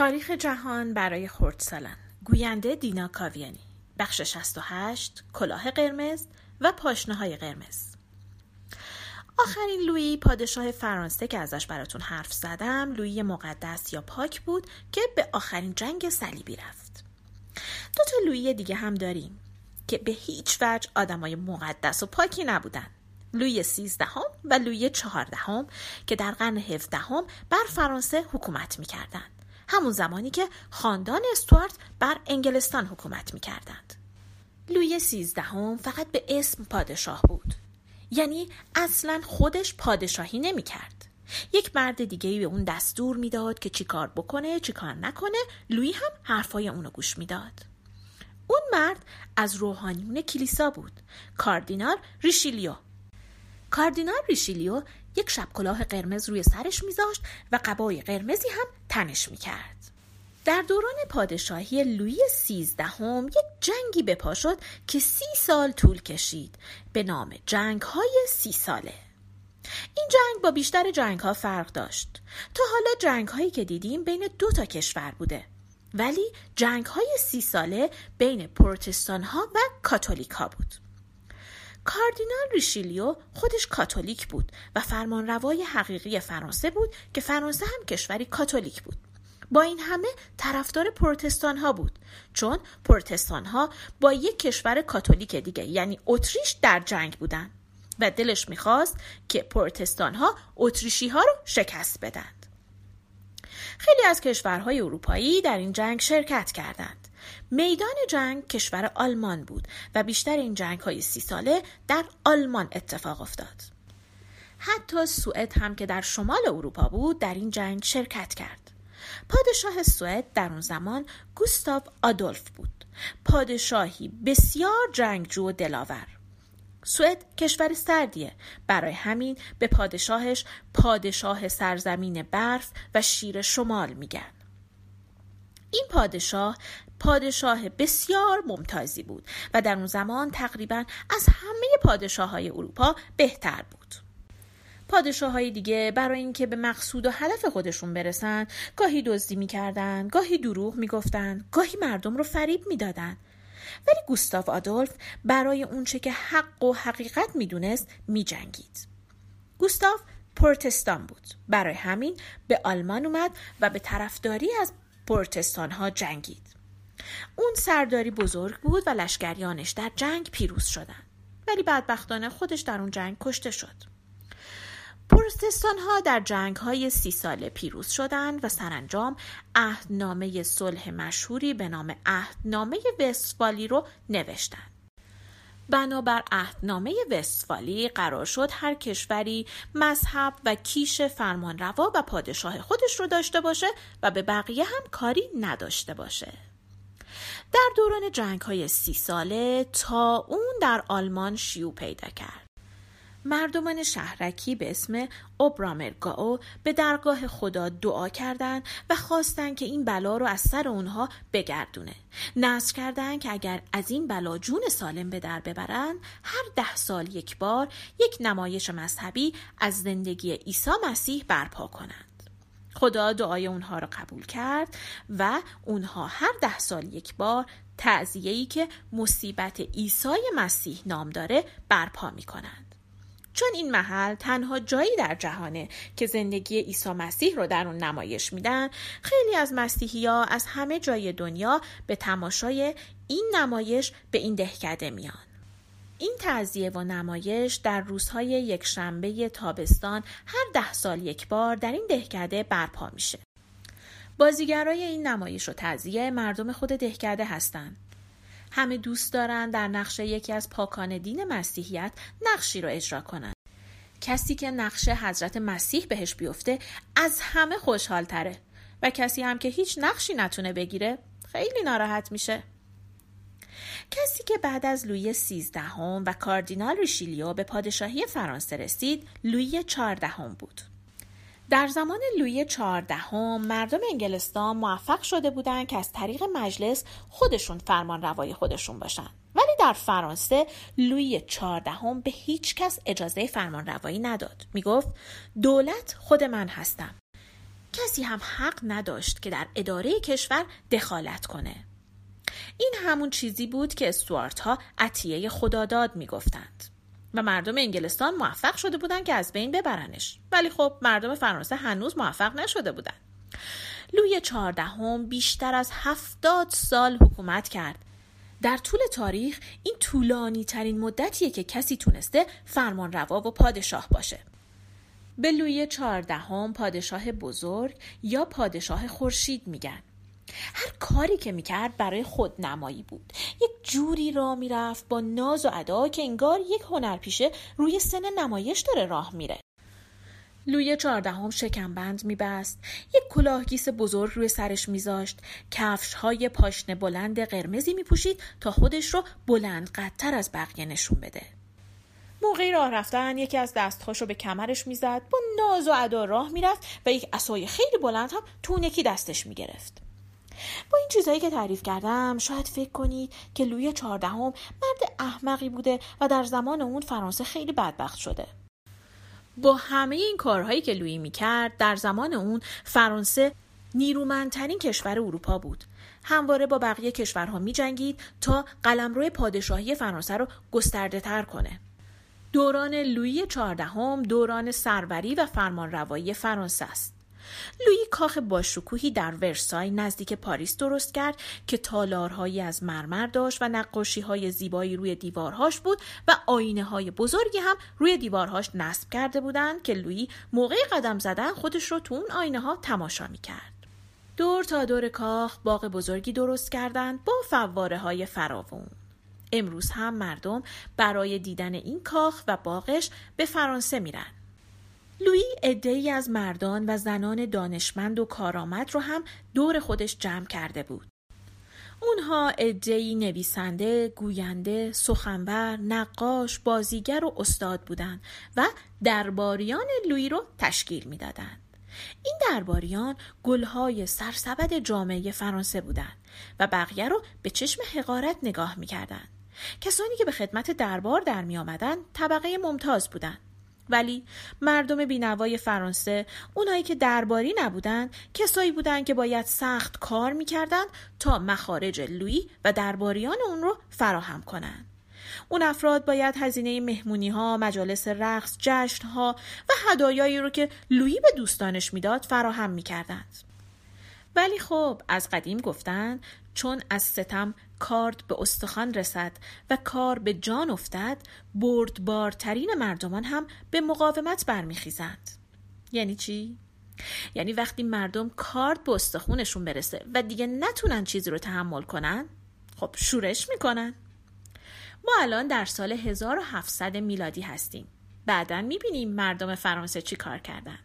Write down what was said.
تاریخ جهان برای خردسالان گوینده دینا کاویانی. بخش 68 کلاه قرمز و پاشنه قرمز. آخرین لویی پادشاه فرانسه که ازش براتون حرف زدم لویی مقدس یا پاک بود که به آخرین جنگ صلیبی رفت. دو تا لویی دیگه هم داریم که به هیچ وجه آدمای مقدس و پاکی نبودن. لویی سیزدهم و لویی چهاردهم که در قرن هفدهم بر فرانسه حکومت می‌کردند. همون زمانی که خاندان استوارت بر انگلستان حکومت می‌کردند. لویی سیزدهم فقط به اسم پادشاه بود. یعنی اصلا خودش پادشاهی نمی‌کرد. یک مرد دیگه به اون دستور می‌داد که چیکار بکنه چیکار نکنه لویی هم حرفای اونو گوش می‌داد. اون مرد از روحانیون کلیسا بود. کاردینال ریشیلیو. کاردینال ریشیلیو یک شب کلاه قرمز روی سرش میذاشت و قبای قرمزی هم تنش می‌کرد. در دوران پادشاهی لویی سیزدهم یک جنگی به پا شد که سی سال طول کشید به نام جنگ های سی ساله. این جنگ با بیشتر جنگ ها فرق داشت. تا حالا جنگ هایی که دیدیم بین دو تا کشور بوده. ولی جنگ های سی ساله بین پروتستان ها و کاتولیک ها بود. کاردینال ریشیلیو خودش کاتولیک بود و فرمانروای حقیقی فرانسه بود که فرانسه هم کشوری کاتولیک بود. با این همه طرفدار پروتستان ها بود چون پروتستان ها با یک کشور کاتولیک دیگه یعنی اتریش در جنگ بودند و دلش می‌خواست که پروتستان ها اتریشی ها رو شکست بدند. خیلی از کشورهای اروپایی در این جنگ شرکت کردند. میدان جنگ کشور آلمان بود و بیشتر این جنگ های سی ساله در آلمان اتفاق افتاد. حتی سوئد هم که در شمال اروپا بود در این جنگ شرکت کرد. پادشاه سوئد در اون زمان گوستاو آدولف بود. پادشاهی بسیار جنگجو و دلاور. سوئد کشور سردیه برای همین به پادشاهش پادشاه سرزمین برف و شیر شمال میگن. این پادشاه پادشاه بسیار ممتازی بود و در اون زمان تقریبا از همه پادشاه های اروپا بهتر بود. پادشاه های دیگه برای اینکه به مقصود و هدف خودشون برسن گاهی دزدی می‌کردن، گاهی دروغ می‌گفتن، گاهی مردم رو فریب می‌دادن. ولی گوستاو آدولف برای اونچه که حق و حقیقت می‌دونست میجنگید. گوستاو پروتستان بود. برای همین به آلمان اومد و به طرفداری از پروتستان ها جنگید. اون سرداری بزرگ بود و لشکریانش در جنگ پیروز شدند. ولی بدبختانه خودش در اون جنگ کشته شد. پروتستان ها در جنگ های سی ساله پیروز شدند و سرانجام عهدنامه صلح مشهوری به نام عهدنامه وستفالی رو نوشتند. بنابر عهدنامه وستفالی قرار شد هر کشوری مذهب و کیش فرمانروا و پادشاه خودش رو داشته باشه و به بقیه هم کاری نداشته باشه. در دوران جنگ های سی ساله تا اون در آلمان شیوع پیدا کرد. مردمان شهرکی به اسم اوبرامرگاو به درگاه خدا دعا کردند و خواستند که این بلا رو از سر اونها بگردونه. نظر کردند که اگر از این بلا جون سالم به در ببرند هر ده سال یک بار یک نمایش مذهبی از زندگی عیسی مسیح برپا کنند. خدا دعای اونها را قبول کرد و اونها هر ده سال یک بار تعذیه‌ای که مصیبت عیسی مسیح نام داره برپا می کنند. چون این محل تنها جایی در جهانه که زندگی عیسی مسیح رو در اون نمایش میدن خیلی از مسیحی ها از همه جای دنیا به تماشای این نمایش به این دهکده میان این تعذیه و نمایش در روزهای یک شنبه تابستان هر ده سال یک بار در این دهکده برپا میشه. بازیگرای این نمایش و تعذیه مردم خود دهکده هستند. همه دوست دارن در نقشه یکی از پاکان دین مسیحیت نقشی رو اجرا کنند. کسی که نقشه حضرت مسیح بهش بیفته از همه خوشحال تره و کسی هم که هیچ نقشی نتونه بگیره خیلی ناراحت میشه. کسی که بعد از لویی سیزدهم و کاردینال ریشیلیو به پادشاهی فرانسه رسید لویی چهاردهم بود در زمان لویی چهاردهم مردم انگلستان موفق شده بودند که از طریق مجلس خودشون فرمان روای خودشون باشن. ولی در فرانسه لویی چهاردهم به هیچ کس اجازه فرمان روایی نداد. می گفت دولت خود من هستم. کسی هم حق نداشت که در اداره کشور دخالت کنه. این همون چیزی بود که استوارت ها عطیه خداداد می‌گفتند. و مردم انگلستان موفق شده بودند که از بین ببرنش. ولی خب مردم فرانسه هنوز موفق نشده بودند لوی چهاردهم بیشتر از هفتاد سال حکومت کرد. در طول تاریخ این طولانی ترین مدتیه که کسی تونسته فرمان روا و پادشاه باشه. به لوی چهاردهم پادشاه بزرگ یا پادشاه خورشید میگن. هر کاری که می‌کرد برای خود نمایی بود. یک جوری را می‌رفت با ناز و ادا که انگار یک هنرپیشه روی سن نمایش داره راه میره. لوی چهاردهم شکمبند میبست. یک کلاهگیس بزرگ روی سرش میذاشت. کفش های پاشنه بلند قرمزی میپوشید تا خودش رو بلند قدتر از بقیه نشون بده. موقعی راه رفتن یکی از دستهاشو به کمرش می‌زد. با ناز و ادا راه می‌رفت و یک اسای خیلی بلند هم تو اون یکی دستش می‌گرفت. با این چیزهایی که تعریف کردم شاید فکر کنید که لوی چهاردهم مرد احمقی بوده و در زمان اون فرانسه خیلی بدبخت شده. با همه این کارهایی که لویی می‌کرد در زمان اون فرانسه نیرومندترین کشور اروپا بود. همواره با بقیه کشورها میجنگید تا قلمرو پادشاهی فرانسه رو گسترده تر کنه. دوران لویی چهاردهم دوران سروری و فرمانروایی فرانسه است. لویی کاخ باشکوهی در ورسای نزدیک پاریس درست کرد که تالارهایی از مرمر داشت و نقاشی های زیبایی روی دیوارهاش بود و آینه های بزرگی هم روی دیوارهاش نصب کرده بودند که لویی موقع قدم زدن خودش رو تو اون آینه ها تماشا می کرد. دور تا دور کاخ باغ بزرگی درست کردند با فواره های فراوون. امروز هم مردم برای دیدن این کاخ و باغش به فرانسه میرن. لویی عدهای از مردان و زنان دانشمند و کارآمد رو هم دور خودش جمع کرده بود. اونها عدهای نویسنده، گوینده، سخنور، نقاش، بازیگر و استاد بودند و درباریان لویی رو تشکیل می‌دادند. این درباریان گلهای سرسبد جامعه فرانسه بودند و بقیه رو به چشم حقارت نگاه می‌کردند. کسانی که به خدمت دربار در می آمدن طبقه ممتاز بودند. ولی مردم بینوای فرانسه اونایی که درباری نبودند کسایی بودند که باید سخت کار می‌کردند تا مخارج لویی و درباریان اون رو فراهم کنند. اون افراد باید هزینه مهمونی ها، مجالس رقص، جشن ها و هدایایی رو که لویی به دوستانش می‌داد فراهم می‌کردند. ولی خب از قدیم گفتن چون از ستم کارد به استخوان رسد و کار به جان افتد بردبارترین مردمان هم به مقاومت برمیخیزند. یعنی چی؟ یعنی وقتی مردم کارد به استخونشون برسه و دیگه نتونن چیزی رو تحمل کنن خب شورش می‌کنن. ما الان در سال 1700 میلادی هستیم. بعدا می‌بینیم مردم فرانسه چی کار کردن.